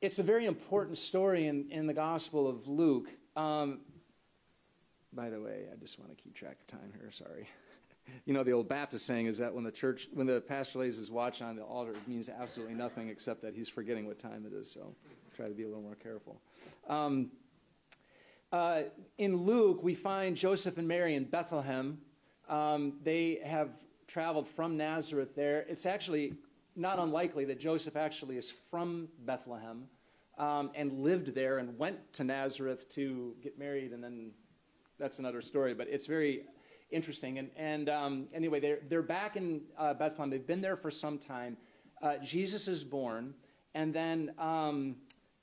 it's a very important story in, in the Gospel of Luke. Um, by the way, I just want to keep track of time here. Sorry. You know, the old Baptist saying is that when the church, when the pastor lays his watch on the altar, it means absolutely nothing except that he's forgetting what time it is. So try to be a little more careful. Um, uh, in Luke, we find Joseph and Mary in Bethlehem. Um, they have traveled from Nazareth there. It's actually not unlikely that Joseph actually is from Bethlehem um, and lived there and went to Nazareth to get married, and then that's another story. But it's very interesting. And, and um, anyway, they're, they're back in uh, Bethlehem. They've been there for some time. Uh, Jesus is born, and then um,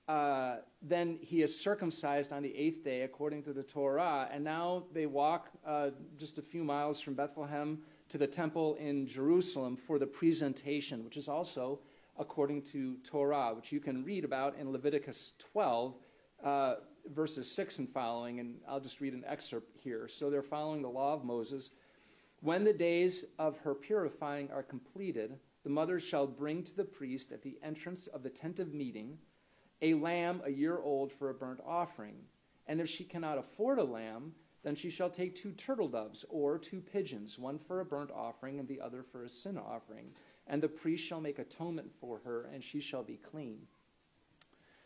uh, then he is circumcised on the eighth day according to the Torah. And now they walk uh, just a few miles from Bethlehem to the temple in Jerusalem for the presentation, which is also according to Torah, which you can read about in Leviticus 12, uh, verses 6 and following. And I'll just read an excerpt here. So they're following the law of Moses. When the days of her purifying are completed, the mother shall bring to the priest at the entrance of the tent of meeting a lamb a year old for a burnt offering. And if she cannot afford a lamb, then she shall take two turtle doves or two pigeons, one for a burnt offering and the other for a sin offering. And the priest shall make atonement for her, and she shall be clean.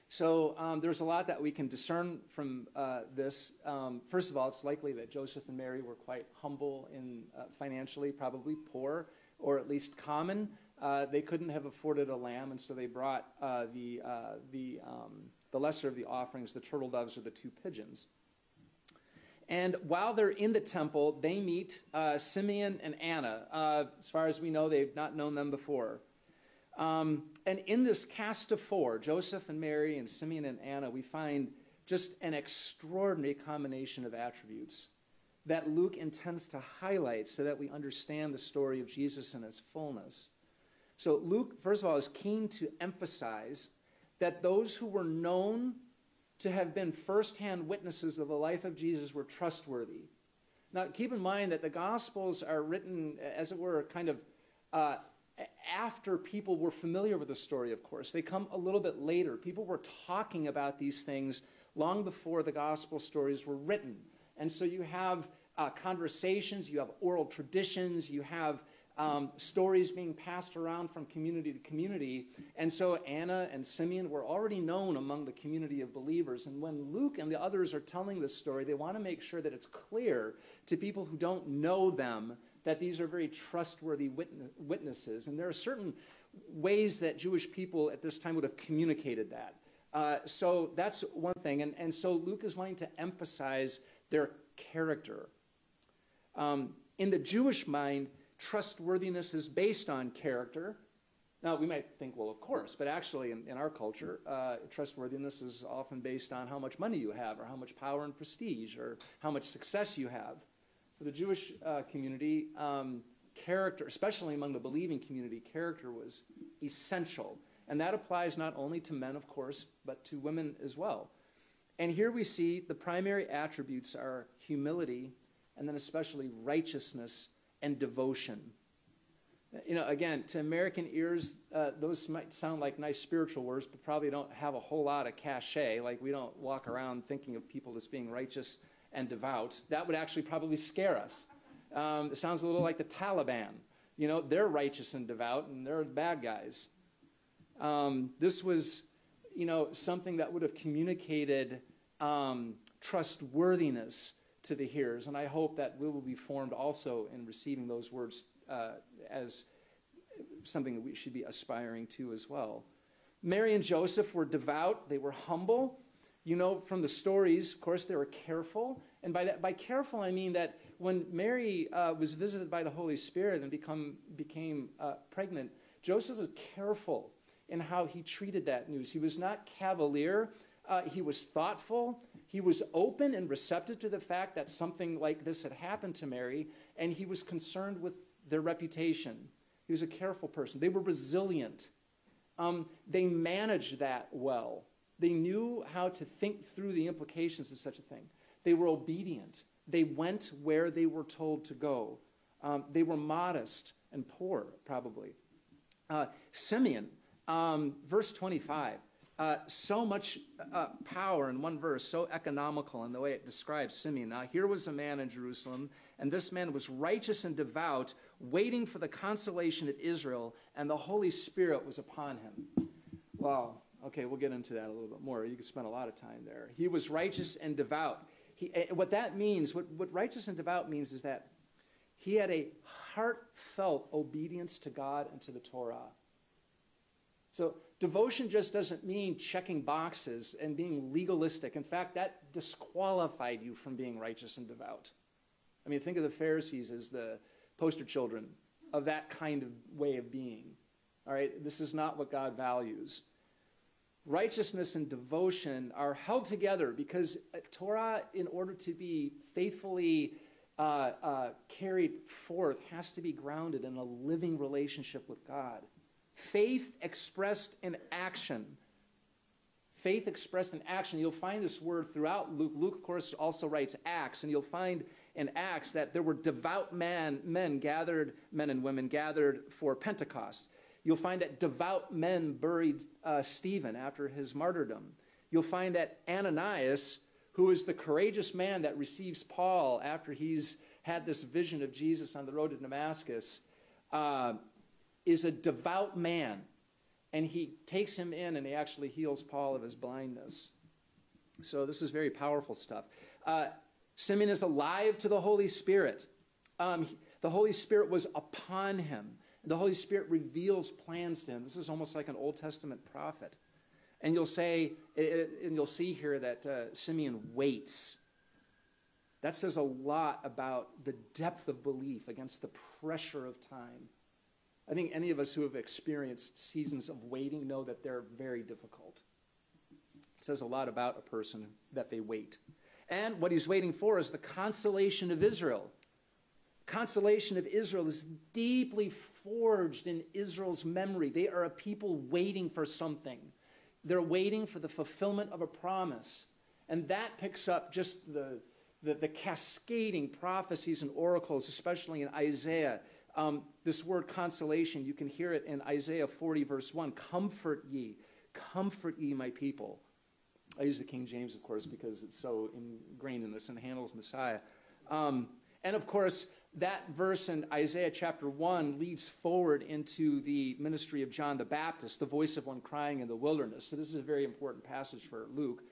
So um, there's a lot that we can discern from uh, this. Um, first of all, it's likely that Joseph and Mary were quite humble in uh, financially, probably poor, or at least common. Uh, they couldn't have afforded a lamb, and so they brought uh, the, uh, the, um, the lesser of the offerings, the turtle doves or the two pigeons. And while they're in the temple, they meet uh, Simeon and Anna. Uh, as far as we know, they've not known them before. Um, and in this cast of four, Joseph and Mary and Simeon and Anna, we find just an extraordinary combination of attributes that Luke intends to highlight so that we understand the story of Jesus in its fullness. So Luke, first of all, is keen to emphasize that those who were known to have been firsthand witnesses of the life of Jesus were trustworthy. Now, keep in mind that the Gospels are written, as it were, kind of uh, after people were familiar with the story, of course. They come a little bit later. People were talking about these things long before the Gospel stories were written. And so you have uh, conversations, you have oral traditions, you have um, stories being passed around from community to community. And so Anna and Simeon were already known among the community of believers. And when Luke and the others are telling this story, they want to make sure that it's clear to people who don't know them that these are very trustworthy witnesses. And there are certain ways that Jewish people at this time would have communicated that. Uh, so that's one thing. And, and so Luke is wanting to emphasize their character. Um, in the Jewish mind, trustworthiness is based on character. Now, we might think, well, of course, but actually, in, in our culture, uh, trustworthiness is often based on how much money you have, or how much power and prestige, or how much success you have. For the Jewish uh, community, um, character, especially among the believing community, character was essential. And that applies not only to men, of course, but to women as well. And here we see the primary attributes are humility, and then especially righteousness and devotion. You know, again, to American ears, uh, those might sound like nice spiritual words, but probably don't have a whole lot of cachet. Like, we don't walk around thinking of people as being righteous and devout. That would actually probably scare us. Um, it sounds a little like the Taliban. You know, they're righteous and devout, and they're the bad guys. Um, this was, you know, something that would have communicated um, trustworthiness to the hearers. And I hope that we will be formed also in receiving those words uh, as something that we should be aspiring to as well. Mary and Joseph were devout, they were humble. You know from the stories, of course, they were careful. And by, that, by careful, I mean that when Mary uh, was visited by the Holy Spirit and become, became uh, pregnant, Joseph was careful in how he treated that news. He was not cavalier, uh, he was thoughtful. He was open and receptive to the fact that something like this had happened to Mary, and he was concerned with their reputation. He was a careful person. They were resilient. Um, they managed that well. They knew how to think through the implications of such a thing. They were obedient. They went where they were told to go. Um, they were modest and poor, probably. Uh, Simeon, um, verse 25. Uh, so much uh, power in one verse, so economical in the way it describes Simeon. Now, here was a man in Jerusalem, and this man was righteous and devout, waiting for the consolation of Israel, and the Holy Spirit was upon him. Well, okay, we'll get into that a little bit more. You could spend a lot of time there. He was righteous and devout. He, eh, what that means, what, what righteous and devout means, is that he had a heartfelt obedience to God and to the Torah. So devotion just doesn't mean checking boxes and being legalistic. In fact, that disqualified you from being righteous and devout. I mean, think of the Pharisees as the poster children of that kind of way of being. All right, this is not what God values. Righteousness and devotion are held together because Torah, in order to be faithfully uh, uh, carried forth, has to be grounded in a living relationship with God. Faith expressed in action. Faith expressed in action. You'll find this word throughout Luke. Luke, of course, also writes Acts, and you'll find in Acts that there were devout man, men gathered, men and women gathered for Pentecost. You'll find that devout men buried uh, Stephen after his martyrdom. You'll find that Ananias, who is the courageous man that receives Paul after he's had this vision of Jesus on the road to Damascus, uh, is a devout man. And he takes him in and he actually heals Paul of his blindness. So this is very powerful stuff. Uh, Simeon is alive to the Holy Spirit. Um, the Holy Spirit was upon him. The Holy Spirit reveals plans to him. This is almost like an Old Testament prophet. And you'll say, and you'll see here that uh, Simeon waits. That says a lot about the depth of belief against the pressure of time. I think any of us who have experienced seasons of waiting know that they're very difficult. It says a lot about a person that they wait. And what he's waiting for is the consolation of Israel. Consolation of Israel is deeply forged in Israel's memory. They are a people waiting for something. They're waiting for the fulfillment of a promise. And that picks up just the, the, the cascading prophecies and oracles, especially in Isaiah, um, this word consolation, you can hear it in Isaiah 40, verse 1. Comfort ye, comfort ye, my people. I use the King James, of course, because it's so ingrained in this and Handel's Messiah. Um, and of course, that verse in Isaiah chapter 1 leads forward into the ministry of John the Baptist, the voice of one crying in the wilderness. So, this is a very important passage for Luke.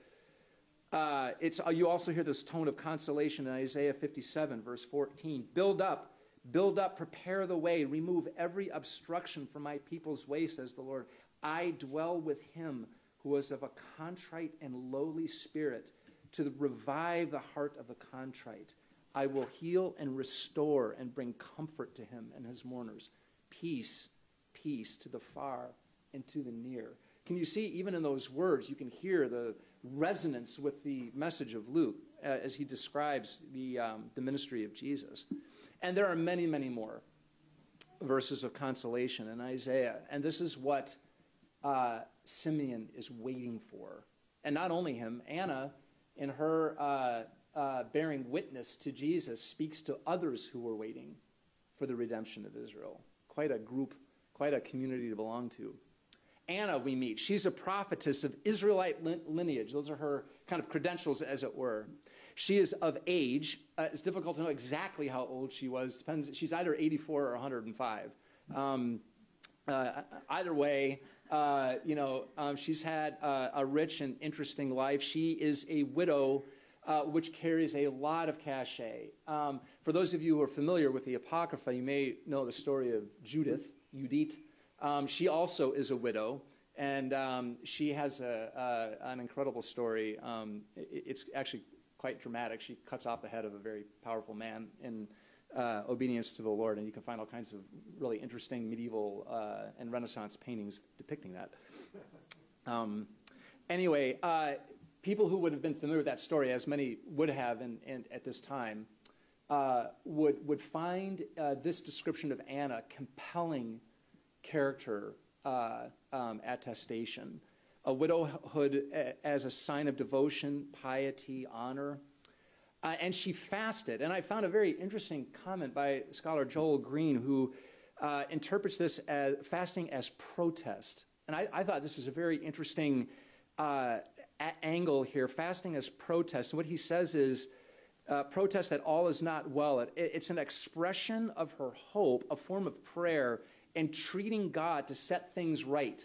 Uh, it's, uh, you also hear this tone of consolation in Isaiah 57, verse 14. Build up Build up, prepare the way, remove every obstruction from my people's way, says the Lord. I dwell with him who is of a contrite and lowly spirit to revive the heart of the contrite. I will heal and restore and bring comfort to him and his mourners. Peace, peace to the far and to the near. Can you see, even in those words, you can hear the resonance with the message of Luke uh, as he describes the, um, the ministry of Jesus. And there are many, many more verses of consolation in Isaiah. And this is what uh, Simeon is waiting for. And not only him, Anna, in her uh, uh, bearing witness to Jesus, speaks to others who were waiting for the redemption of Israel. Quite a group, quite a community to belong to. Anna, we meet. She's a prophetess of Israelite lineage. Those are her kind of credentials, as it were. She is of age. Uh, it's difficult to know exactly how old she was. Depends. She's either 84 or 105. Um, uh, either way, uh, you know, um, she's had a rich and interesting life. She is a widow, uh, which carries a lot of cachet. Um, for those of you who are familiar with the Apocrypha, you may know the story of Judith, Judith. Um, she also is a widow and um, she has a, an incredible story. Um, it, it's actually quite dramatic. She cuts off the head of a very powerful man in uh, obedience to the Lord, and you can find all kinds of really interesting medieval uh, and Renaissance paintings depicting that. Um, anyway, uh, people who would have been familiar with that story, as many would have in, in, at this time, uh, would, would find uh, this description of Anna compelling character uh, um, attestation a widowhood as a sign of devotion, piety, honor. Uh, and she fasted. And I found a very interesting comment by scholar Joel Green, who uh, interprets this as fasting as protest. And I, I, thought this was a very interesting uh, angle here, fasting as protest. And what he says is uh, protest that all is not well. It, it's an expression of her hope, a form of prayer, and treating God to set things right.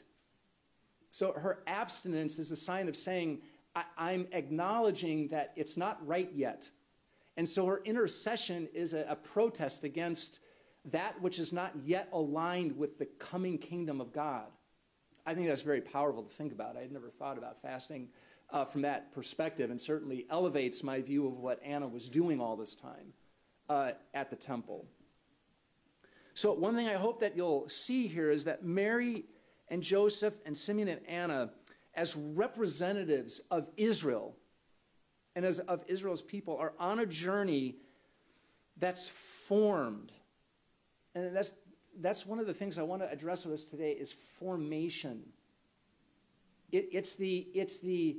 So her abstinence is a sign of saying, I, am acknowledging that it's not right yet. And so her intercession is a, a protest against that which is not yet aligned with the coming kingdom of God. I think that's very powerful to think about. I had never thought about fasting uh, from that perspective, and certainly elevates my view of what Anna was doing all this time uh, at the temple. So, one thing I hope that you'll see here is that Mary and Joseph and Simeon and Anna, as representatives of Israel and as of Israel's people, are on a journey that's formed and that's, that's one of the things I want to address with us today is formation. It, it's, the, it's the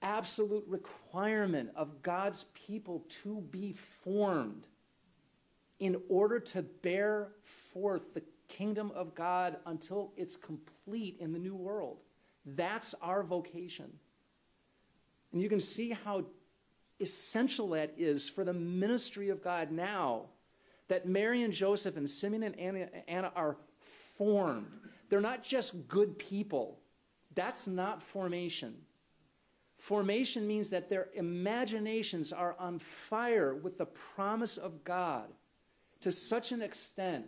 absolute requirement of God's people to be formed in order to bear forth the kingdom of God until it's complete in the new world. That's our vocation. And you can see how essential that is for the ministry of God now that Mary and Joseph and Simeon and Anna, Anna are formed. They're not just good people. That's not formation. Formation means that their imaginations are on fire with the promise of God to such an extent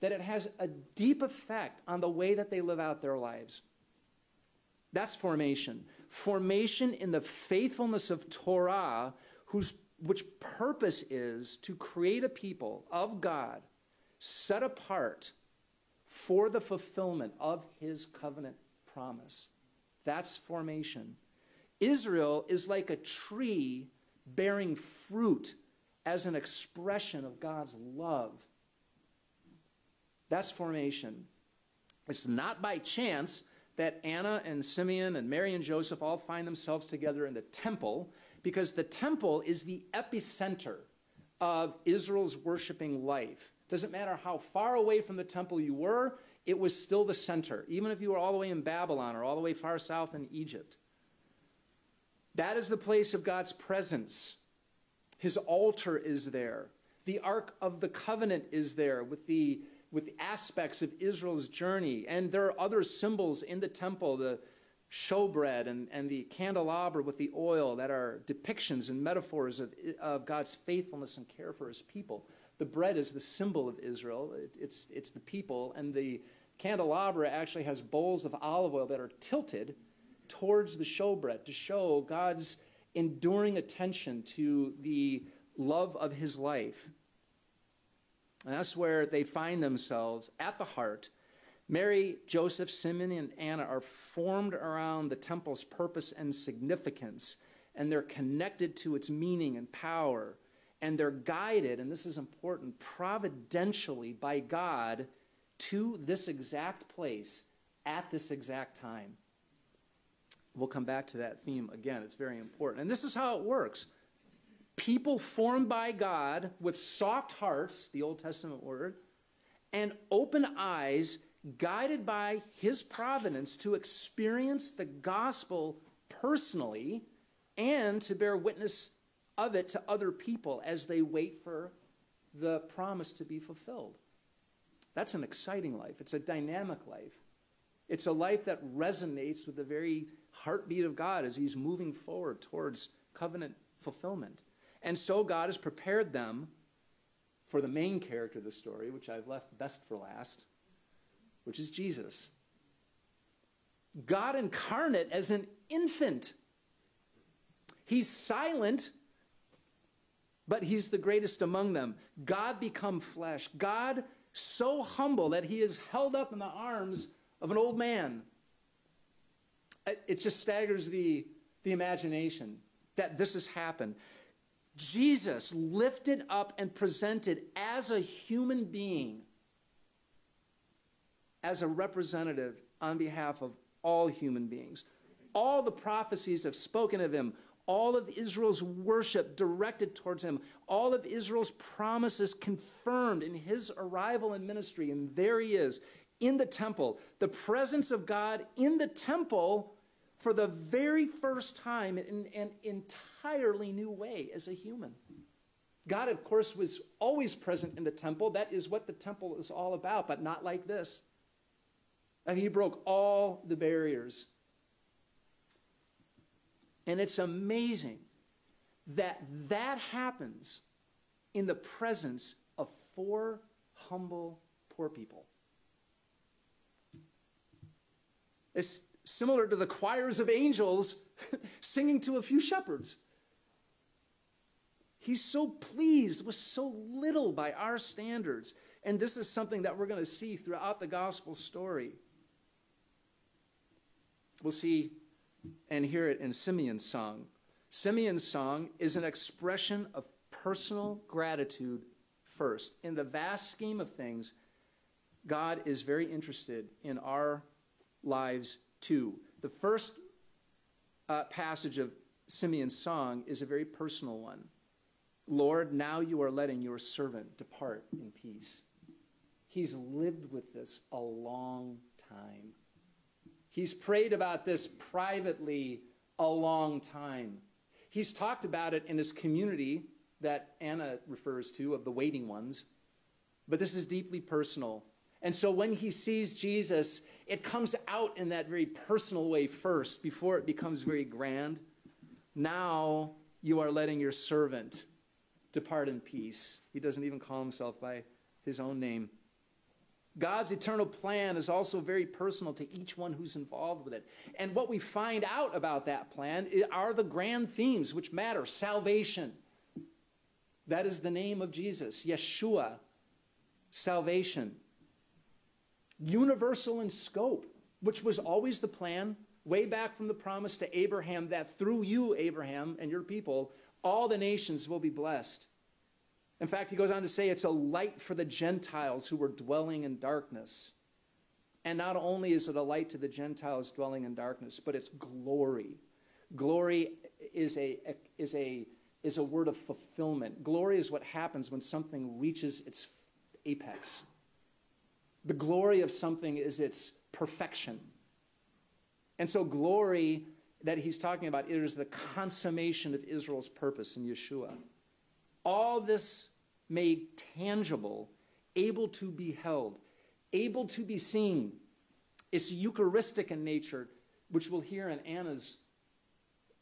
that it has a deep effect on the way that they live out their lives. That's formation. Formation in the faithfulness of Torah, whose which purpose is to create a people of God set apart for the fulfillment of his covenant promise. That's formation. Israel is like a tree bearing fruit as an expression of God's love. That's formation. It's not by chance that Anna and Simeon and Mary and Joseph all find themselves together in the temple because the temple is the epicenter of Israel's worshiping life. Doesn't matter how far away from the temple you were, it was still the center, even if you were all the way in Babylon or all the way far south in Egypt. That is the place of God's presence. His altar is there. The Ark of the Covenant is there with the with aspects of Israel's journey. And there are other symbols in the temple, the showbread and, and the candelabra with the oil that are depictions and metaphors of, of God's faithfulness and care for his people. The bread is the symbol of Israel, it, it's, it's the people, and the candelabra actually has bowls of olive oil that are tilted towards the showbread to show God's enduring attention to the love of his life. And that's where they find themselves at the heart Mary, Joseph, Simeon, and Anna are formed around the temple's purpose and significance, and they're connected to its meaning and power. And they're guided, and this is important, providentially by God to this exact place at this exact time. We'll come back to that theme again. It's very important. And this is how it works people formed by God with soft hearts, the Old Testament word, and open eyes guided by his providence to experience the gospel personally and to bear witness of it to other people as they wait for the promise to be fulfilled. That's an exciting life. It's a dynamic life. It's a life that resonates with the very heartbeat of God as he's moving forward towards covenant fulfillment. And so God has prepared them for the main character of the story, which I've left best for last, which is Jesus. God incarnate as an infant. He's silent, but he's the greatest among them. God become flesh. God so humble that he is held up in the arms of an old man. It just staggers the, the imagination that this has happened. Jesus lifted up and presented as a human being as a representative on behalf of all human beings. All the prophecies have spoken of him. All of Israel's worship directed towards him. All of Israel's promises confirmed in his arrival and ministry. And there he is in the temple. The presence of God in the temple for the very first time in an entirely new way as a human. God, of course, was always present in the temple. That is what the temple is all about, but not like this. And he broke all the barriers. And it's amazing that that happens in the presence of four humble poor people. It's similar to the choirs of angels singing to a few shepherds. He's so pleased with so little by our standards. And this is something that we're going to see throughout the gospel story. We'll see and hear it in Simeon's song. Simeon's song is an expression of personal gratitude first. In the vast scheme of things, God is very interested in our lives too. The first uh, passage of Simeon's song is a very personal one. Lord, now you are letting your servant depart in peace. He's lived with this a long time. He's prayed about this privately a long time. He's talked about it in his community that Anna refers to, of the waiting ones. But this is deeply personal. And so when he sees Jesus, it comes out in that very personal way first before it becomes very grand. Now you are letting your servant depart in peace. He doesn't even call himself by his own name. God's eternal plan is also very personal to each one who's involved with it. And what we find out about that plan are the grand themes which matter salvation. That is the name of Jesus, Yeshua, salvation. Universal in scope, which was always the plan way back from the promise to Abraham that through you, Abraham, and your people, all the nations will be blessed. In fact, he goes on to say it's a light for the Gentiles who were dwelling in darkness. And not only is it a light to the Gentiles dwelling in darkness, but it's glory. Glory is a, is a, is a word of fulfillment. Glory is what happens when something reaches its apex. The glory of something is its perfection. And so, glory that he's talking about is the consummation of Israel's purpose in Yeshua. All this made tangible, able to be held, able to be seen. It's Eucharistic in nature, which we'll hear in Anna's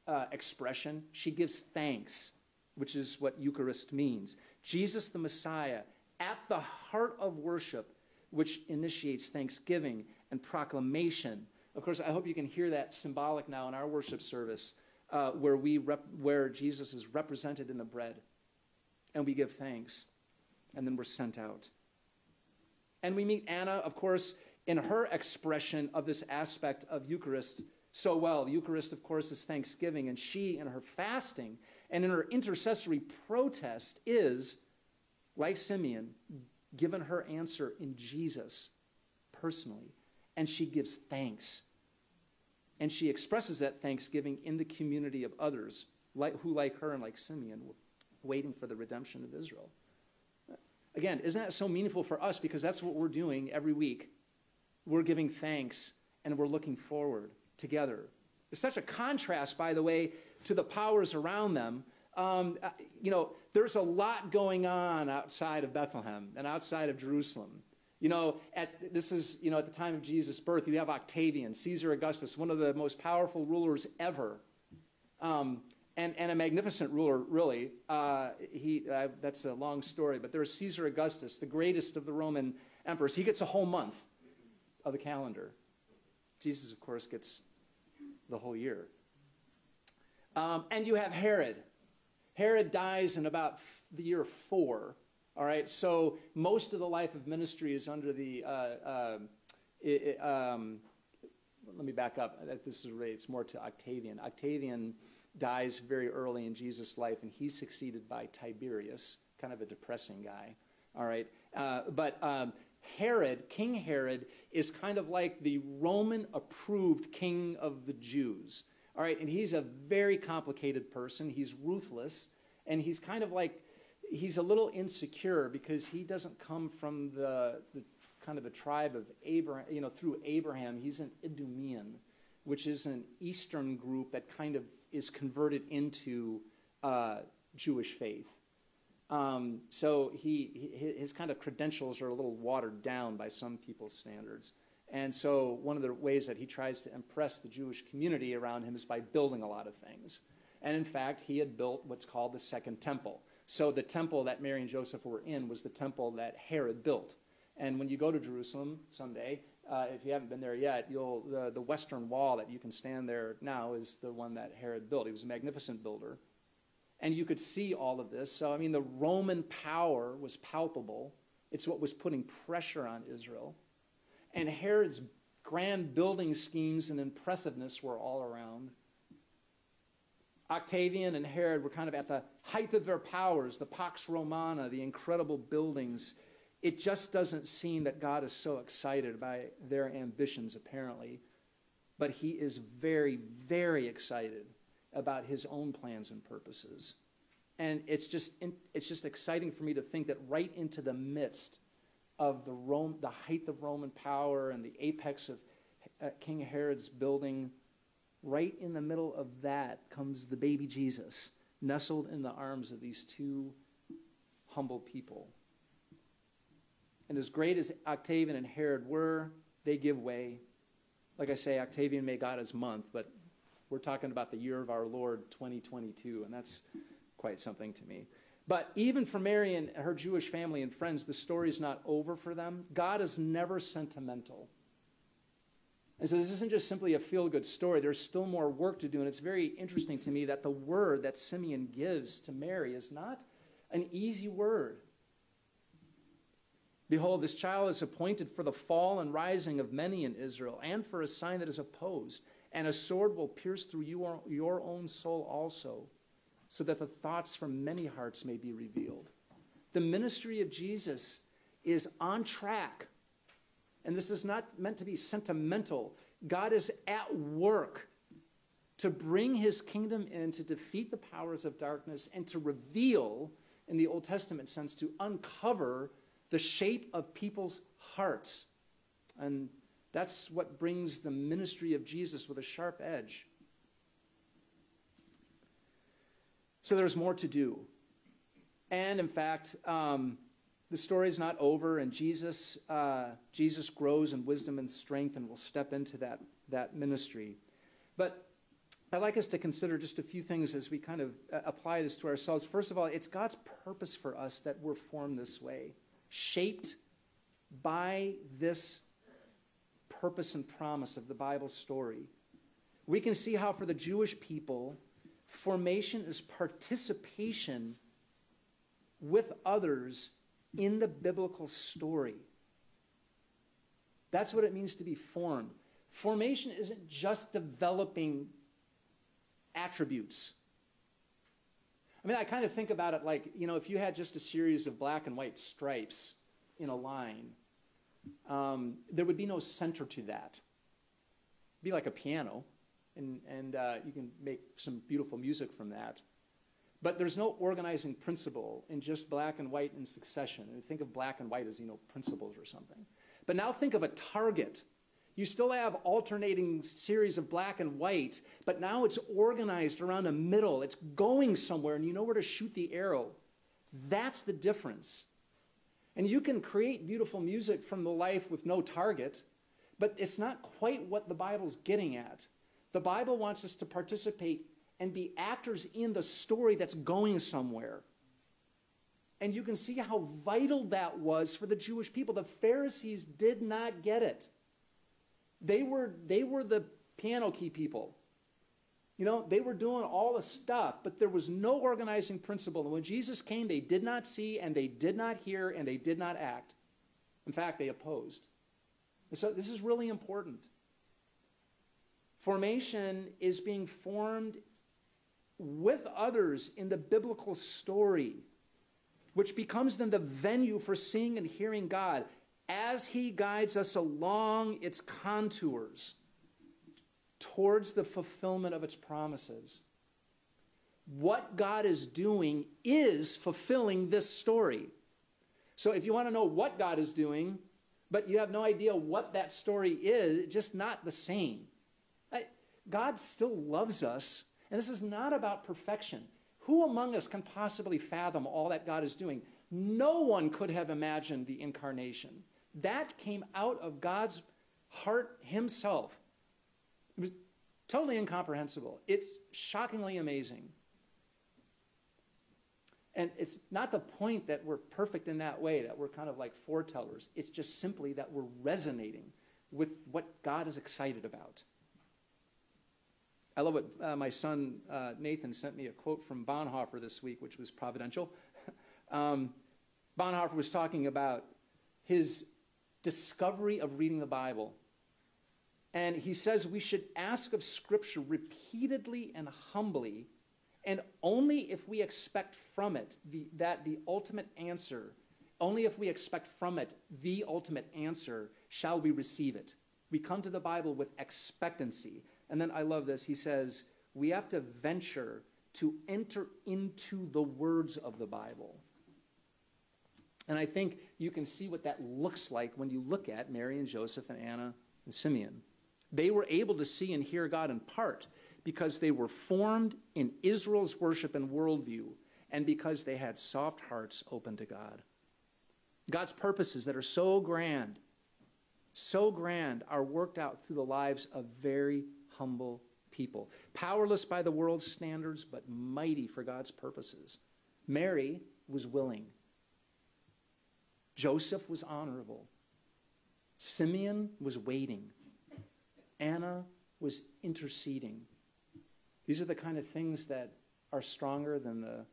uh, expression. She gives thanks, which is what Eucharist means. Jesus the Messiah, at the heart of worship, which initiates thanksgiving and proclamation. Of course, I hope you can hear that symbolic now in our worship service, uh, where, we rep- where Jesus is represented in the bread and we give thanks, and then we're sent out. And we meet Anna, of course, in her expression of this aspect of Eucharist so well. The Eucharist, of course, is thanksgiving, and she, in her fasting and in her intercessory protest, is, like Simeon, given her answer in Jesus personally, and she gives thanks. And she expresses that thanksgiving in the community of others like, who, like her and like Simeon, were waiting for the redemption of Israel. Again, isn't that so meaningful for us? Because that's what we're doing every week. We're giving thanks and we're looking forward together. It's such a contrast, by the way, to the powers around them. Um, uh, you know, there's a lot going on outside of Bethlehem and outside of Jerusalem. You know, at, this is, you know, at the time of Jesus' birth, you have Octavian, Caesar Augustus, one of the most powerful rulers ever. Um, and, and a magnificent ruler, really. Uh, he, uh, that's a long story, but there's Caesar Augustus, the greatest of the Roman emperors. He gets a whole month of the calendar. Jesus, of course, gets the whole year. Um, and you have Herod. Herod dies in about the year four. All right, so most of the life of ministry is under the. Uh, uh um, let me back up. This is relates more to Octavian. Octavian dies very early in Jesus' life, and he's succeeded by Tiberius, kind of a depressing guy. All right. Uh, but um, Herod, King Herod, is kind of like the Roman approved king of the Jews. All right. And he's a very complicated person. He's ruthless. And he's kind of like, he's a little insecure because he doesn't come from the, the kind of a tribe of Abraham, you know, through Abraham. He's an Idumean. which is an Eastern group that kind of is converted into uh, Jewish faith. Um, so he, he, his kind of credentials are a little watered down by some people's standards. And so one of the ways that he tries to impress the Jewish community around him is by building a lot of things. And in fact, he had built what's called the Second Temple. So the temple that Mary and Joseph were in was the temple that Herod built. And when you go to Jerusalem someday, uh, if you haven't been there yet, you'll, the, the western wall that you can stand there now is the one that Herod built. He was a magnificent builder. And you could see all of this. So, I mean, the Roman power was palpable. It's what was putting pressure on Israel. And Herod's grand building schemes and impressiveness were all around. Octavian and Herod were kind of at the height of their powers, the Pax Romana, the incredible buildings. It just doesn't seem that God is so excited by their ambitions, apparently. But he is very, very excited about his own plans and purposes. And it's just, it's just exciting for me to think that right into the midst of the, Rome, the height of Roman power and the apex of uh, King Herod's building, right in the middle of that comes the baby Jesus, nestled in the arms of these two humble people. And as great as Octavian and Herod were, they give way. Like I say, Octavian may got his month, but we're talking about the year of our Lord 2022, and that's quite something to me. But even for Mary and her Jewish family and friends, the story is not over for them. God is never sentimental. And so this isn't just simply a feel good story. There's still more work to do. And it's very interesting to me that the word that Simeon gives to Mary is not an easy word. Behold, this child is appointed for the fall and rising of many in Israel, and for a sign that is opposed and a sword will pierce through your, your own soul also, so that the thoughts from many hearts may be revealed. The ministry of Jesus is on track. And this is not meant to be sentimental. God is at work to bring his kingdom in, to defeat the powers of darkness, and to reveal, in the Old Testament sense, to uncover the shape of people's hearts. And that's what brings the ministry of Jesus with a sharp edge. So there's more to do. And in fact, um, the story is not over, and Jesus, uh, Jesus grows in wisdom and strength and will step into that, that ministry. But I'd like us to consider just a few things as we kind of uh, apply this to ourselves. First of all, it's God's purpose for us that we're formed this way, shaped by this purpose and promise of the Bible story, we can see how for the Jewish people, formation is participation with others in the biblical story. That's what it means to be formed. Formation isn't just developing attributes. I mean, I kind of think about it like, you know, if you had just a series of black and white stripes in a line, um, there would be no center to that. It'd be like a piano, and, and uh, you can make some beautiful music from that. But there's no organizing principle in just black and white in succession. And think of black and white as, you know, principles or something. But now think of a target. You still have alternating series of black and white, but now it's organized around a middle. It's going somewhere, and you know where to shoot the arrow. That's the difference. And you can create beautiful music from the life with no target, but it's not quite what the Bible's getting at. The Bible wants us to participate and be actors in the story that's going somewhere. And you can see how vital that was for the Jewish people. The Pharisees did not get it. They were, they were the piano key people. You know, they were doing all the stuff, but there was no organizing principle. And when Jesus came, they did not see and they did not hear and they did not act. In fact, they opposed. And so this is really important. Formation is being formed with others in the biblical story, which becomes then the venue for seeing and hearing God as He guides us along its contours towards the fulfillment of its promises. What God is doing is fulfilling this story. So if you want to know what God is doing, but you have no idea what that story is, just not the same. God still loves us, and this is not about perfection. Who among us can possibly fathom all that God is doing? No one could have imagined the incarnation. That came out of God's heart himself. It was totally incomprehensible. It's shockingly amazing. And it's not the point that we're perfect in that way, that we're kind of like foretellers. It's just simply that we're resonating with what God is excited about. I love what uh, my son uh, Nathan sent me a quote from Bonhoeffer this week, which was providential. um, Bonhoeffer was talking about his discovery of reading the Bible. And he says we should ask of Scripture repeatedly and humbly and only if we expect from it the, that the ultimate answer, only if we expect from it the ultimate answer, shall we receive it. We come to the Bible with expectancy. And then I love this. He says, we have to venture to enter into the words of the Bible. And I think you can see what that looks like when you look at Mary and Joseph and Anna and Simeon. They were able to see and hear God in part because they were formed in Israel's worship and worldview, and because they had soft hearts open to God. God's purposes that are so grand, so grand, are worked out through the lives of very humble people. Powerless by the world's standards, but mighty for God's purposes. Mary was willing. Joseph was honorable. Simeon was waiting. Anna was interceding. These are the kind of things that are stronger than the,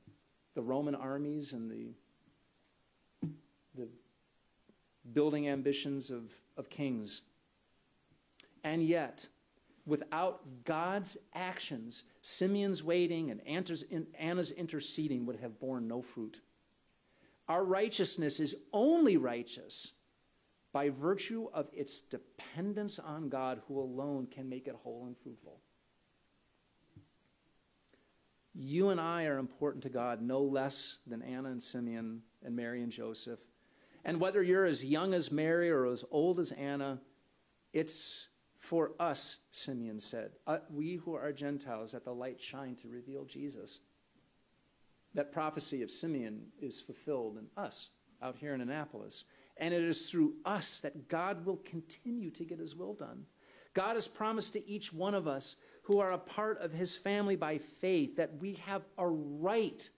the Roman armies and the, the building ambitions of, of kings. And yet, without God's actions, Simeon's waiting and Anna's interceding would have borne no fruit. Our righteousness is only righteous by virtue of its dependence on God, who alone can make it whole and fruitful. You and I are important to God no less than Anna and Simeon and Mary and Joseph. And whether you're as young as Mary or as old as Anna, it's for us, Simeon said, uh, we who are Gentiles, that the light shine to reveal Jesus. That prophecy of Simeon is fulfilled in us out here in Annapolis. And it is through us that God will continue to get his will done. God has promised to each one of us who are a part of his family by faith that we have a right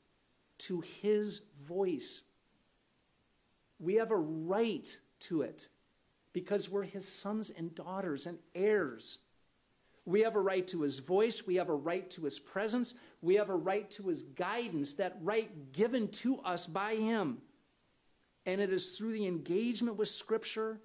to his voice. We have a right to it because we're his sons and daughters and heirs. We have a right to his voice. We have a right to his presence. We have a right to his guidance, that right given to us by him. And it is through the engagement with Scripture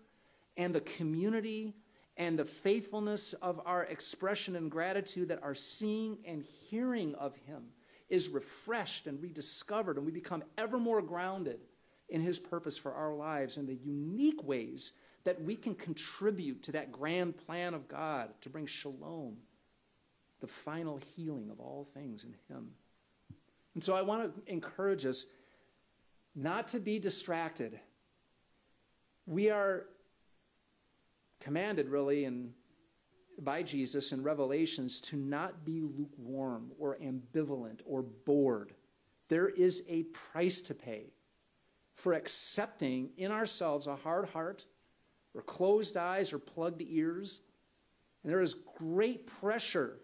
and the community and the faithfulness of our expression and gratitude that our seeing and hearing of him is refreshed and rediscovered, and we become ever more grounded in his purpose for our lives and the unique ways that we can contribute to that grand plan of God to bring shalom, the final healing of all things in him. And so I want to encourage us not to be distracted. We are commanded, really, in, by Jesus in Revelations to not be lukewarm or ambivalent or bored. There is a price to pay for accepting in ourselves a hard heart or closed eyes or plugged ears. And there is great pressure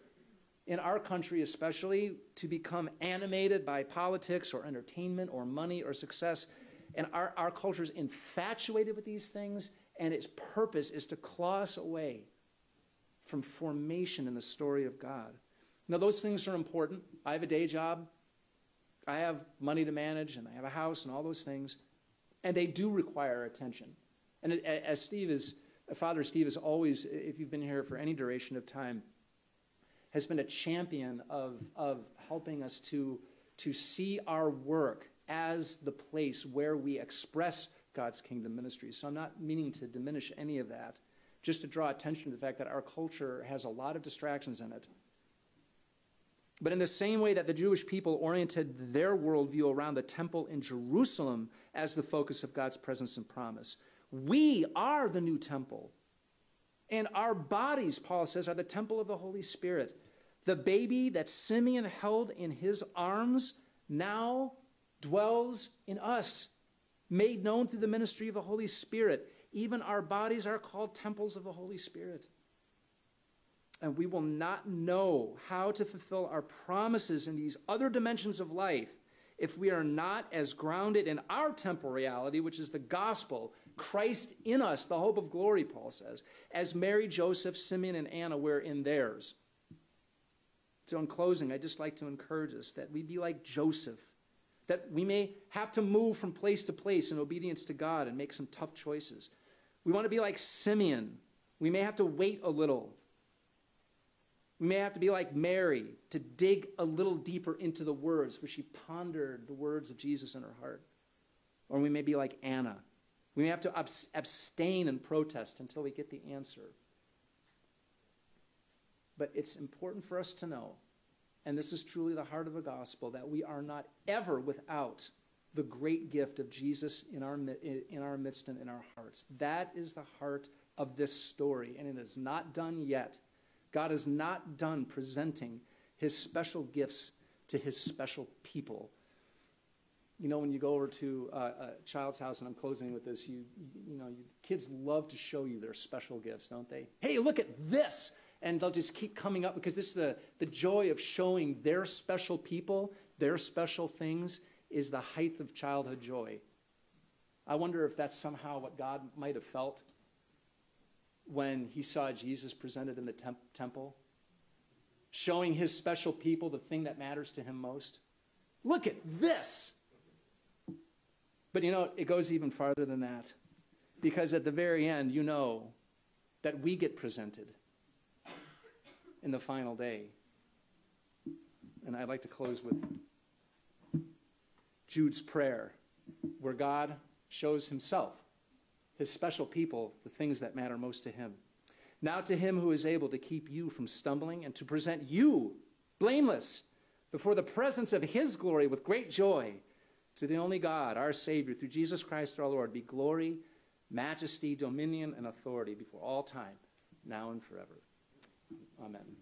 in our country, especially, to become animated by politics or entertainment or money or success. And our, our culture is infatuated with these things and its purpose is to claw us away from formation in the story of God. Now, those things are important. I have a day job, I have money to manage, and I have a house, and all those things, and they do require attention. And as Steve is, Father Steve is always, if you've been here for any duration of time, has been a champion of, of helping us to, to see our work as the place where we express God's kingdom ministries. So I'm not meaning to diminish any of that, just to draw attention to the fact that our culture has a lot of distractions in it. But in the same way that the Jewish people oriented their worldview around the temple in Jerusalem as the focus of God's presence and promise, we are the new temple. And our bodies, Paul says, are the temple of the Holy Spirit. The baby that Simeon held in his arms now dwells in us, made known through the ministry of the Holy Spirit. Even our bodies are called temples of the Holy Spirit. And we will not know how to fulfill our promises in these other dimensions of life if we are not as grounded in our temporal reality, which is the gospel, Christ in us, the hope of glory, Paul says, as Mary, Joseph, Simeon, and Anna were in theirs. So, in closing, I'd just like to encourage us that we be like Joseph, that we may have to move from place to place in obedience to God and make some tough choices. We want to be like Simeon. We may have to wait a little. We may have to be like Mary to dig a little deeper into the words, for she pondered the words of Jesus in her heart. Or we may be like Anna. We have to abstain and protest until we get the answer. But it's important for us to know, and this is truly the heart of the gospel, that we are not ever without the great gift of Jesus in our, in our midst and in our hearts. That is the heart of this story, and it is not done yet. God is not done presenting his special gifts to his special people. You know, when you go over to a, a child's house, and I'm closing with this, you, you know, you, kids love to show you their special gifts, don't they? Hey, look at this! and they'll just keep coming up because this is the, the joy of showing their special people, their special things, is the height of childhood joy. I wonder if that's somehow what God might have felt when he saw Jesus presented in the temp- temple, showing his special people the thing that matters to him most. Look at this. But you know, it goes even farther than that. Because at the very end, you know that we get presented in the final day. And I'd like to close with Jude's prayer, where God shows himself, his special people, the things that matter most to him. Now to him who is able to keep you from stumbling and to present you blameless before the presence of his glory with great joy, to the only God, our Savior, through Jesus Christ our Lord, be glory, majesty, dominion, and authority before all time, now and forever. Amen.